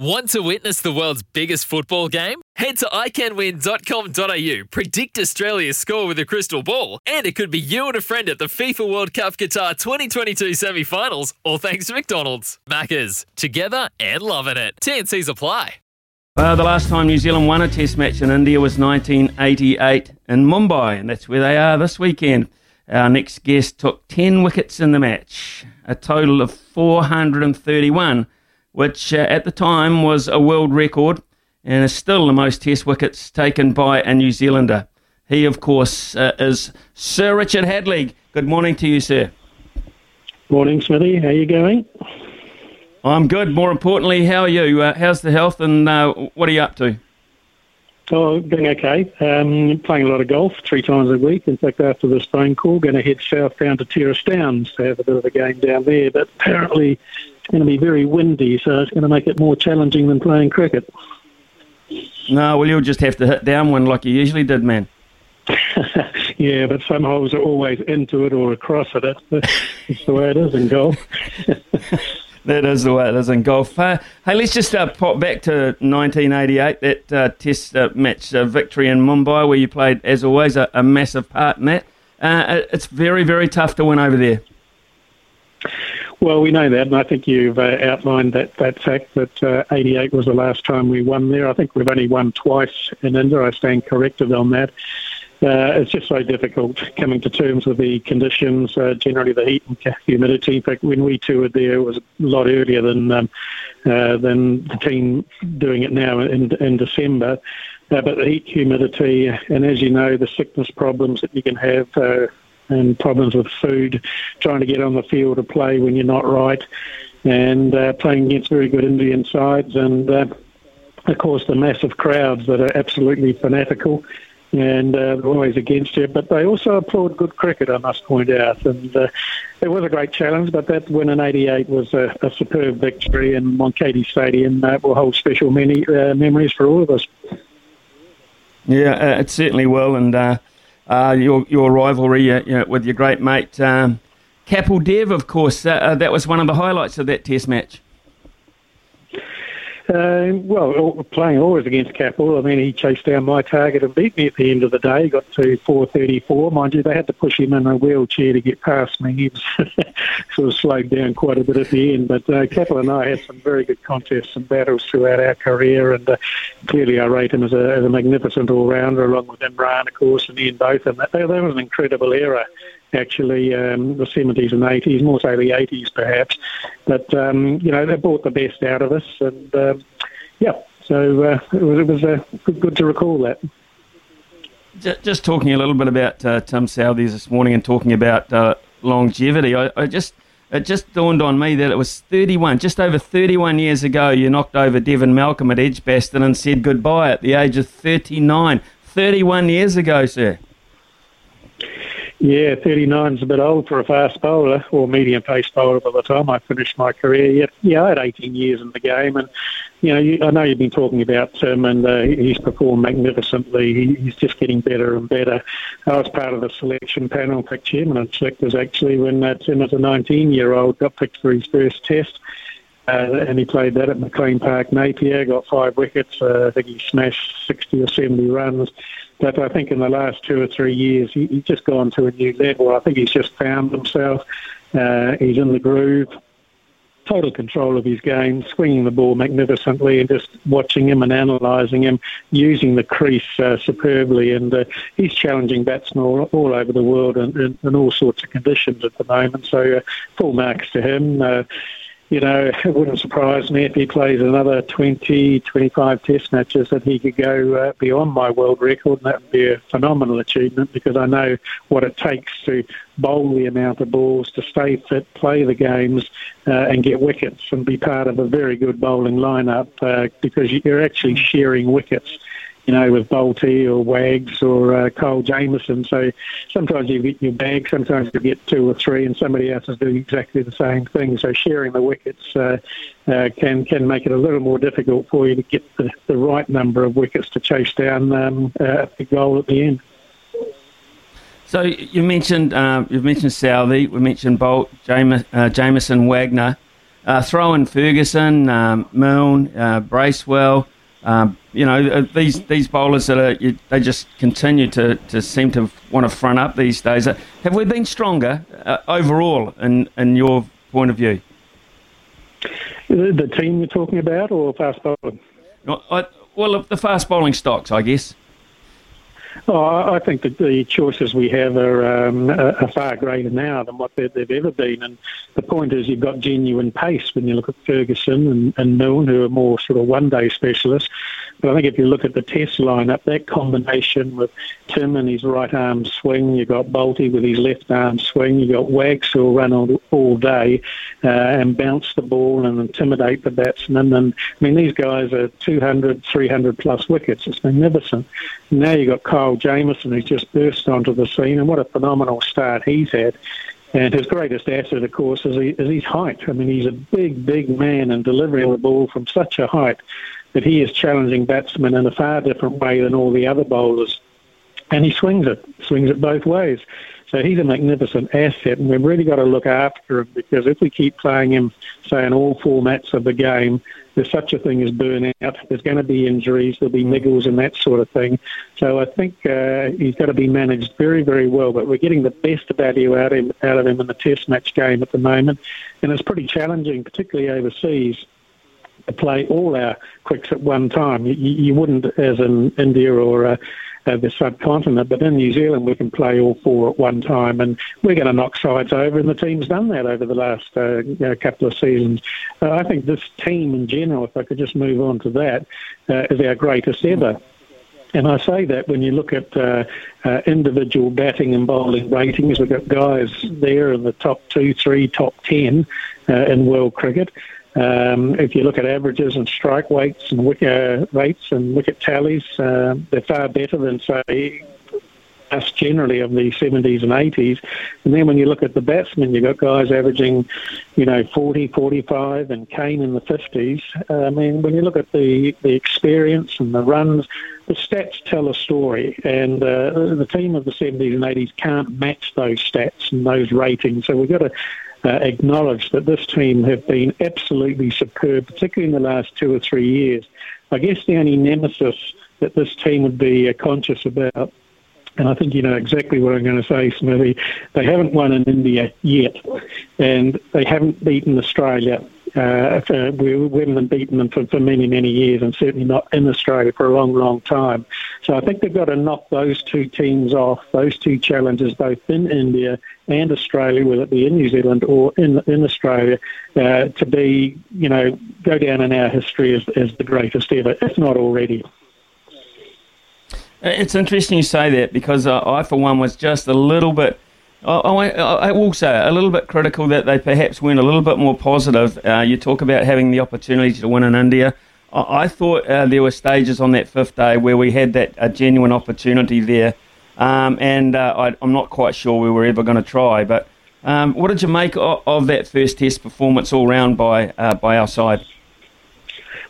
Want to witness the world's biggest football game? Head to iCanWin.com.au, predict Australia's score with a crystal ball, and it could be you and a friend at the FIFA World Cup Qatar 2022 semi finals, all thanks to McDonald's. Maccas, together and loving it. TNCs apply. Uh, the last time New Zealand won a test match in India was 1988 in Mumbai, and that's where they are this weekend. Our next guest took 10 wickets in the match, a total of 431 which uh, at the time was a world record and is still the most test wickets taken by a New Zealander. He, of course, uh, is Sir Richard Hadlee. Good morning to you, sir. Morning, Smithy. How are you going? I'm good. More importantly, how are you? Uh, how's the health and uh, what are you up to? Oh, doing okay. Um, playing a lot of golf three times a week. In fact, after this phone call, going to head south down to Terrace Downs to have a bit of a game down there. But apparently, going to be very windy, so it's going to make it more challenging than playing cricket. No, well, you'll just have to hit down one like you usually did, man. yeah, but some holes are always into it or across it. That's the, that's the way it is in golf. that is the way it is in golf. Uh, hey, let's just uh, pop back to 1988, that uh, Test uh, match uh, victory in Mumbai, where you played, as always, a, a massive part in that. Uh, it's very, very tough to win over there. Well, we know that, and I think you've uh, outlined that, that fact that uh, 88 was the last time we won there. I think we've only won twice in India. I stand corrected on that. Uh, it's just so difficult coming to terms with the conditions, uh, generally the heat and humidity. In fact, when we toured there, it was a lot earlier than um, uh, than the team doing it now in, in December. Uh, but the heat, humidity, and as you know, the sickness problems that you can have and problems with food, trying to get on the field to play when you're not right, and uh, playing against very good Indian sides, and uh, of course the massive crowds that are absolutely fanatical. And uh, always against you, but they also applaud good cricket, I must point out. And uh, it was a great challenge, but that win in '88 was a, a, superb victory, and Wankhede Stadium That will hold special many uh, memories for all of us. Yeah, uh, it certainly will, and uh, your your rivalry uh, you know, with your great mate um, Kapil Dev, of course. Uh, uh, that was one of the highlights of that Test match. Uh, well, playing always against Kapil, I mean, he chased down my target and beat me at the end of the day. He got to 434. Mind you, they had to push him in a wheelchair to get past me. He was sort of slowed down quite a bit at the end. But uh, Kapil and I had some very good contests and battles throughout our career, and uh, clearly I rate him as a, as a magnificent all-rounder, along with Imran, of course, and Ian Botham. That, that was an incredible era actually, um, the 70s and 80s, more so the 80s perhaps. But, um, you know, they brought the best out of us. And, um, yeah, so uh, it was, it was uh, good, good, to recall that. Just talking a little bit about uh, Tim Southees this morning and talking about uh, longevity, I, I just it just dawned on me that it was 31, just over 31 years ago, you knocked over Devon Malcolm at Edgbaston and said goodbye at the age of 39. 31 years ago, sir. Yeah, 39 is a bit old for a fast bowler or medium pace bowler by the time I finished my career. Yeah, yeah, I had 18 years in the game, and you know, you, I know you've been talking about Tim, and uh, he's performed magnificently. He, he's just getting better and better. I was part of the selection panel, picked chairman and selectors actually when uh, Tim, as a 19-year-old, got picked for his first test. Uh, and he played that at McLean Park, Napier, got five wickets. Uh, I think he smashed 60 or 70 runs. But I think in the last two or three years, he, he's just gone to a new level. I think he's just found himself. Uh, he's in the groove, total control of his game, swinging the ball magnificently, and just watching him and analysing him, using the crease uh, superbly. And uh, he's challenging batsmen all, all over the world in, in, in, all sorts of conditions at the moment. So uh, full marks to him. You know, it wouldn't surprise me if he plays another 20, 25 test matches that he could go uh, beyond my world record, and that would be a phenomenal achievement because I know what it takes to bowl the amount of balls, to stay fit, play the games, uh, and get wickets, and be part of a very good bowling lineup uh, because you're actually sharing wickets you know, with Boult or Wags or uh, Kyle Jamieson. So sometimes you get your bag, sometimes you get two or three, and somebody else is doing exactly the same thing. So sharing the wickets uh, uh, can can make it a little more difficult for you to get the, the right number of wickets to chase down um, uh, a goal at the end. So you mentioned uh, you've mentioned Southee, we mentioned Boult, James, uh, Jamieson, Wagner, uh, Ferguson, um, Milne, Bracewell. Um, you know, uh, these these bowlers that are you, they just continue to, to seem to want to front up these days. Uh, have we been stronger uh, overall in in your point of view? The, the team you're talking about, or fast bowling? well, the fast bowling stocks, I guess. Oh, I think that the choices we have are, um, are far greater now than what they've ever been. And the point is, you've got genuine pace when you look at Ferguson and, and Milne, who are more sort of one day specialists. But I think if you look at the test lineup, that combination with Tim and his right arm swing, you've got Boult with his left arm swing, you've got Wags who'll run all, all day uh, and bounce the ball and intimidate the batsmen. And I mean, these guys are 200, 300 plus wickets. It's magnificent. Now you've got Kyle Jamieson who's just burst onto the scene, and what a phenomenal start he's had. And his greatest asset, of course, is, he, is his height. I mean, he's a big, big man and delivering the ball from such a height that he is challenging batsmen in a far different way than all the other bowlers. And he swings it, swings it both ways. So he's a magnificent asset, and we've really got to look after him because if we keep playing him, say, in all formats of the game, there's such a thing as burnout. There's going to be injuries, there'll be niggles and that sort of thing. So I think uh, he's got to be managed very, very well. But we're getting the best value out of him, out of him in the Test match game at the moment, and it's pretty challenging, particularly overseas play all our quicks at one time. You, you wouldn't, as in India or uh, uh, the subcontinent, but in New Zealand we can play all four at one time, and we're going to knock sides over, and the team's done that over the last uh, you know, couple of seasons. Uh, I think this team in general, if I could just move on to that, uh, is our greatest ever. And I say that when you look at uh, uh, individual batting and bowling ratings, we've got guys there in the top two, three, top ten uh, in world cricket. Um, if you look at averages and strike weights and wicket rates and wicket tallies, uh, they're far better than say us generally of the 70s and 80s. And then when you look at the batsmen, you've got guys averaging, you know, 40, 45, and Kane in the 50s. Uh, I mean, when you look at the, the experience and the runs, the stats tell a story, and uh, the team of the 70s and 80s can't match those stats and those ratings. So we've got to uh, acknowledge that this team have been absolutely superb, particularly in the last two or three years. I guess the only nemesis that this team would be uh, conscious about, and I think you know exactly what I'm going to say, Smithy, they haven't won in India yet, and they haven't beaten Australia uh, we, we haven't beaten them for, for many, many years, and certainly not in Australia for a long, long time. So I think they've got to knock those two teams off, those two challenges, both in India and Australia, whether it be in New Zealand or in in Australia, uh, to be, you know, go down in our history as, as the greatest ever, if not already. It's interesting you say that because uh, I, for one, was just a little bit I, I, will say a little bit critical that they perhaps went a little bit more positive. Uh, you talk about having the opportunity to win in India. I, I thought uh, there were stages on that fifth day where we had that a genuine opportunity there, um, and uh, I, am not quite sure we were ever going to try. But um, what did you make of, of, that first test performance all round by uh, by our side?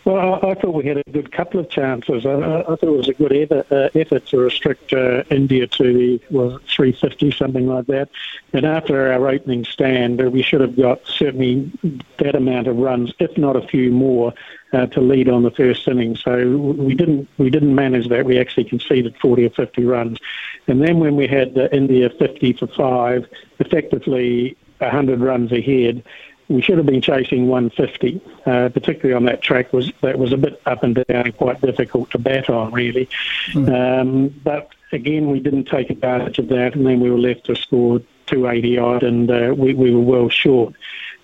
Well, I, I, thought we had a good couple of chances. I, I thought it was a good effort, uh, effort to restrict uh, India to the well, 350, something like that. And after our opening stand, uh, we should have got certainly that amount of runs, if not a few more, uh, to lead on the first inning. So we didn't we didn't manage that. We actually conceded 40 or 50 runs, and then when we had uh, India 50 for five, effectively 100 runs ahead we should have been chasing 150, uh, particularly on that track was that was a bit up and down and quite difficult to bat on really. Mm. Um, but again, we didn't take advantage of that, and then we were left to score 280 odd, and uh, we, we were well short.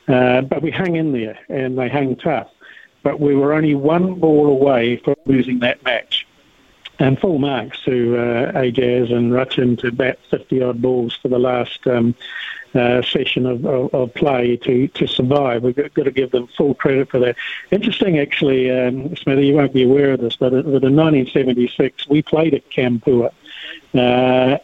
Uh, but we hung in there, and they hung tough. But we were only one ball away from losing that match. And full marks to uh, Ajaz and Rachin to bat 50 odd balls for the last um, uh, session of, of, of, play to, to survive. We've got, got, to give them full credit for that. Interesting, actually, um, Smithy, you won't be aware of this, but, in 1976 we played at Kanpur, uh,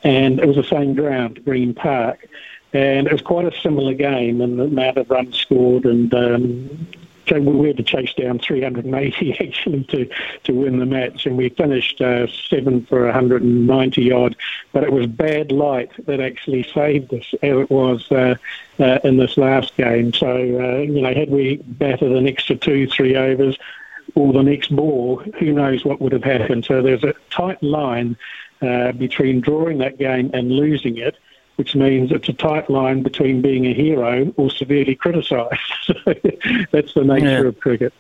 and it was the same ground, Green Park. And it was quite a similar game in the amount of runs scored and um, we had to chase down 380 actually to, to win the match, and we finished uh, seven for 190 odd. But it was bad light that actually saved us, as it was uh, uh, in this last game. So uh, you know, had we batted an extra two, three overs, or the next ball, who knows what would have happened? So there's a tight line uh, between drawing that game and losing it which means it's a tight line between being a hero or severely criticised. so that's the nature yeah. of cricket.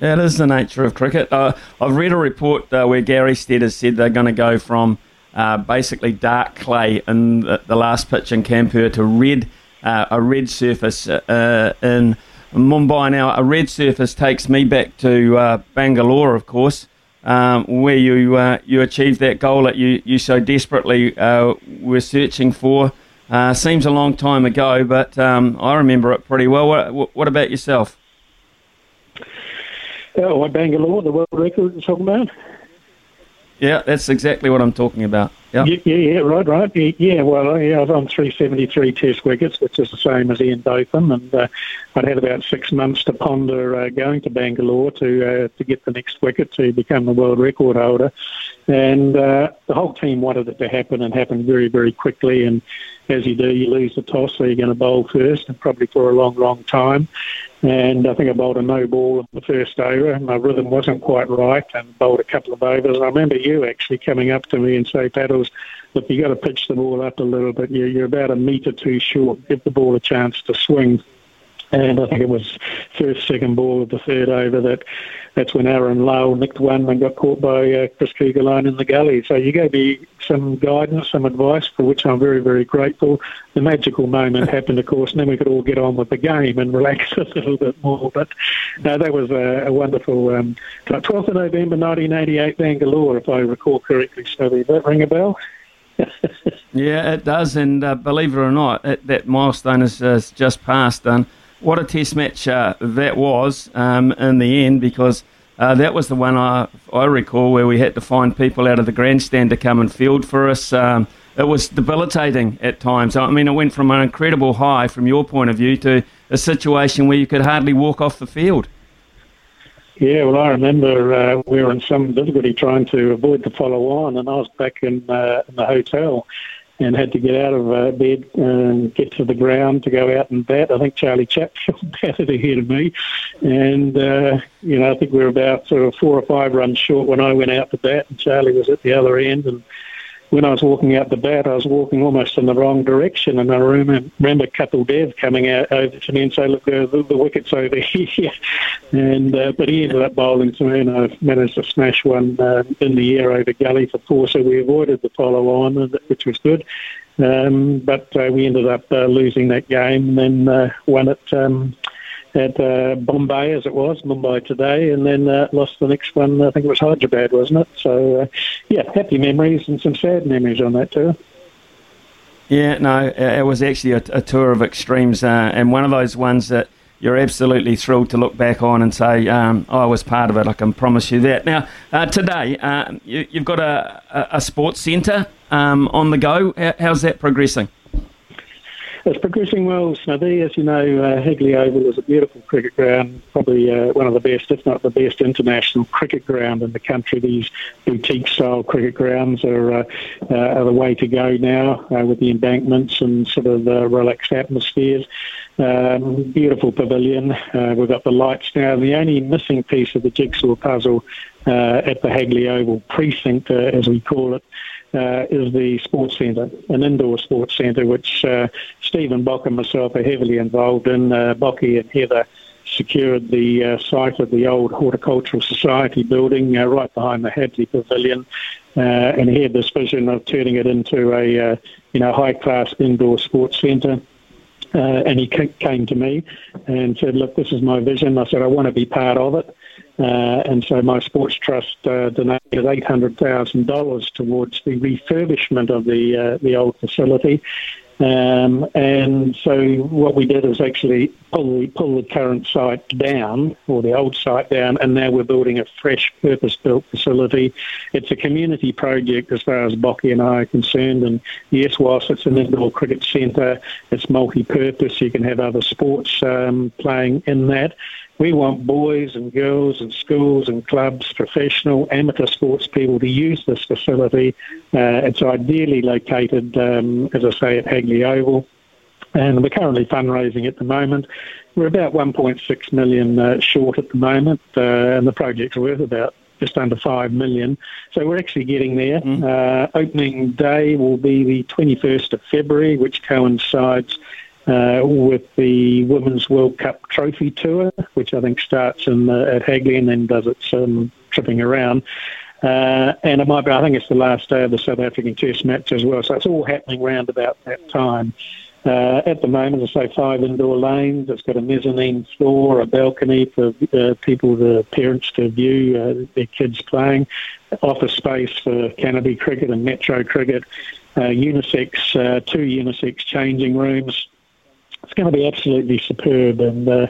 That is the nature of cricket. Uh, I've read a report uh, where Gary Stead has said they're going to go from uh, basically dark clay in the, the, last pitch in Kanpur to red, uh, a red surface uh, in Mumbai. Now, a red surface takes me back to uh, Bangalore, of course um, where you uh, you achieved that goal that you, you so desperately uh, were searching for. Uh, seems a long time ago, but um, I remember it pretty well. What, what about yourself? Oh, what Bangalore, the world record talking about? Yeah, that's exactly what I'm talking about. Yeah, yeah, yeah, right, right. Yeah, well, yeah, I was on 373 Test wickets, which is the same as Ian Botham, and uh, I'd had about six months to ponder uh, going to Bangalore to uh, to get the next wicket to become the world record holder, and uh, the whole team wanted it to happen and happen very, very quickly. And as you do, you lose the toss, so you're going to bowl first, and probably for a long, long time. And I think I bowled a no ball in the first over. And my rhythm wasn't quite right and bowled a couple of overs. I remember you actually coming up to me and say, Paddles, look, you got to pitch the ball up a little bit. You're about a metre too short. Give the ball a chance to swing. And I think it was first, second ball of the third over that that's when Arun Lal nicked one and got caught by uh, Chris Kuggeleijn in the gully. So you gave me some guidance, some advice, for which I'm very, very grateful. The magical moment happened, of course, and then we could all get on with the game and relax a little bit more. But no, that was a, a wonderful um, 12th of November 1988, Bangalore, if I recall correctly. So did that ring a bell? yeah, it does, and uh, believe it or not, it, that milestone has uh, just passed. And what a test match uh, that was um, in the end because uh, that was the one I, I recall where we had to find people out of the grandstand to come and field for us. Um, it was debilitating at times. I mean, it went from an incredible high from your point of view to a situation where you could hardly walk off the field. Yeah, well, I remember uh, we were in some difficulty trying to avoid the follow on, and I was back in, uh, in the hotel and had to get out of uh, bed and get to the ground to go out and bat. I think Charlie Chatfield batted ahead of me, and uh, you know I think we were about sort of four or five runs short when I went out to bat, and Charlie was at the other end, and when I was walking out the bat, I was walking almost in the wrong direction, and I remember, remember Kapil Dev coming out over to me and saying, "Look, uh, the, the wicket's over here," and uh, but he ended up bowling to me, and I managed to smash one uh, in the air over gully for four, so we avoided the follow on, which was good. Um, but uh, we ended up uh, losing that game, and then uh, won it. Um, at uh, Bombay as it was, Mumbai today, and then uh, lost the next one. I think it was Hyderabad, wasn't it? So, uh, yeah, happy memories and some sad memories on that tour. Yeah, no, it was actually a, a tour of extremes, uh, and one of those ones that you're absolutely thrilled to look back on and say, um, I was part of it. I can promise you that. Now, uh, today, uh, you, have got a, a, a sports centre um, on the go. How's that progressing? It's progressing well, Smithy. As you know, uh, Hagley Oval is a beautiful cricket ground, probably uh, one of the best, if not the best, international cricket ground in the country. These boutique-style cricket grounds are, uh, uh are the way to go now uh, with the embankments and sort of the relaxed atmospheres. Um, beautiful pavilion. Uh, we've got the lights now. The only missing piece of the jigsaw puzzle at the Hagley Oval precinct, as we call it, uh, is the sports centre, an indoor sports centre, which uh, Stephen Boock and myself are heavily involved in. Uh, Boocky and Heather secured the uh, site of the old Horticultural Society building uh, right behind the Hadlee Pavilion, uh, and he had this vision of turning it into a uh, you know high class indoor sports centre. Uh, and he came to me and said, "Look, this is my vision." I said, "I want to be part of it." Uh, and so my sports trust uh, donated eight hundred thousand dollars towards the refurbishment of the uh, the old facility. Um, and so what we did is actually pull the, pull the current site down, or the old site down, and now we're building a fresh purpose-built facility. It's a community project as far as Boocky and I are concerned, and yes, whilst it's an indoor cricket centre, it's multi-purpose. You can have other sports um, playing in that. We want boys and girls and schools and clubs, professional, amateur sports people to use this facility. Uh, it's ideally located, um, as I say, at Hagley Oval. And we're currently fundraising at the moment. We're about 1.6 million uh, short at the moment, uh, and the project's worth about just under 5 million. So we're actually getting there. Mm. Uh, opening day will be the 21st of February, which coincides uh, with the Women's World Cup Trophy Tour, which I think starts in, uh, at Hagley and then does its um, tripping around. Uh, and it might be, I think it's the last day of the South African Test match as well. So it's all happening round about that time. Uh, at the moment, I say, five indoor lanes. It's got a mezzanine floor, a balcony for uh, people, the parents to view their kids playing, office space for canopy cricket and metro cricket, unisex, two unisex changing rooms, it's going to be absolutely superb. And uh,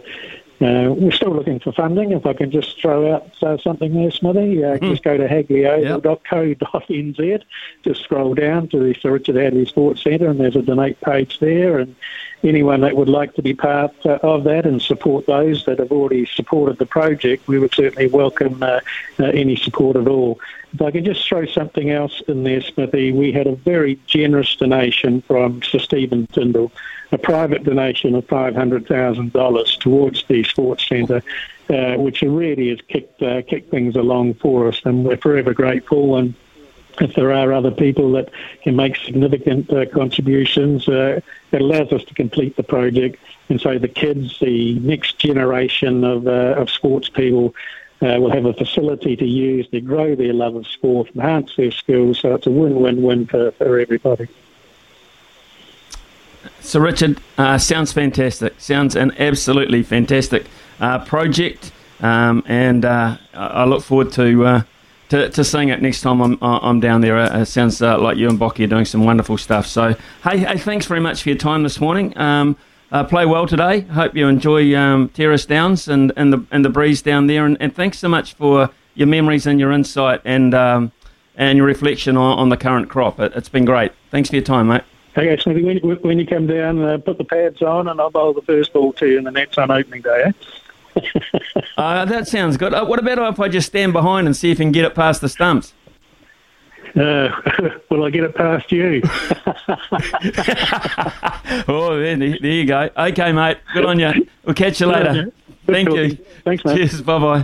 uh, we're still looking for funding. If I can just throw out uh, something there, Smithy, uh, mm. just go to hagley.co.nz, yep. just scroll down to the Sir Richard Hadlee Sports Centre, and there's a donate page there. And anyone that would like to be part uh, of that and support those that have already supported the project, we would certainly welcome uh, uh, any support at all. If I can just throw something else in there, Smithy, we had a very generous donation from Sir Stephen Tindall a private donation of $500,000 towards the sports centre, uh, which really has kicked, uh, kicked things along for us, and we're forever grateful. And if there are other people that can make significant uh, contributions, uh, it allows us to complete the project. And so the kids, the next generation of, uh, of sports people, uh, will have a facility to use to grow their love of sport, enhance their skills. So it's a win-win-win for, for everybody. So, Richard, uh, sounds fantastic. Sounds an absolutely fantastic uh, project, um, and uh, I look forward to, uh, to, to seeing it next time I'm I'm down there. Uh, it sounds uh, like you and Boocky are doing some wonderful stuff. So, hey, hey, thanks very much for your time this morning. Um, play well today. Hope you enjoy um, Terrace Downs and, and the and the breeze down there. And, and thanks so much for your memories and your insight and um, and your reflection on, on the current crop. It, it's been great. Thanks for your time, mate. Okay, Smithy, when, when you come down, uh, put the pads on and I'll bowl the first ball to you in the nets on opening day, eh? uh, that sounds good. Uh, what about if I just stand behind and see if you can get it past the stumps? Uh, will I get it past you? oh, there, there you go. Okay, mate. Good on you. We'll catch you later. Thank you. Thanks, mate. Cheers. Bye bye.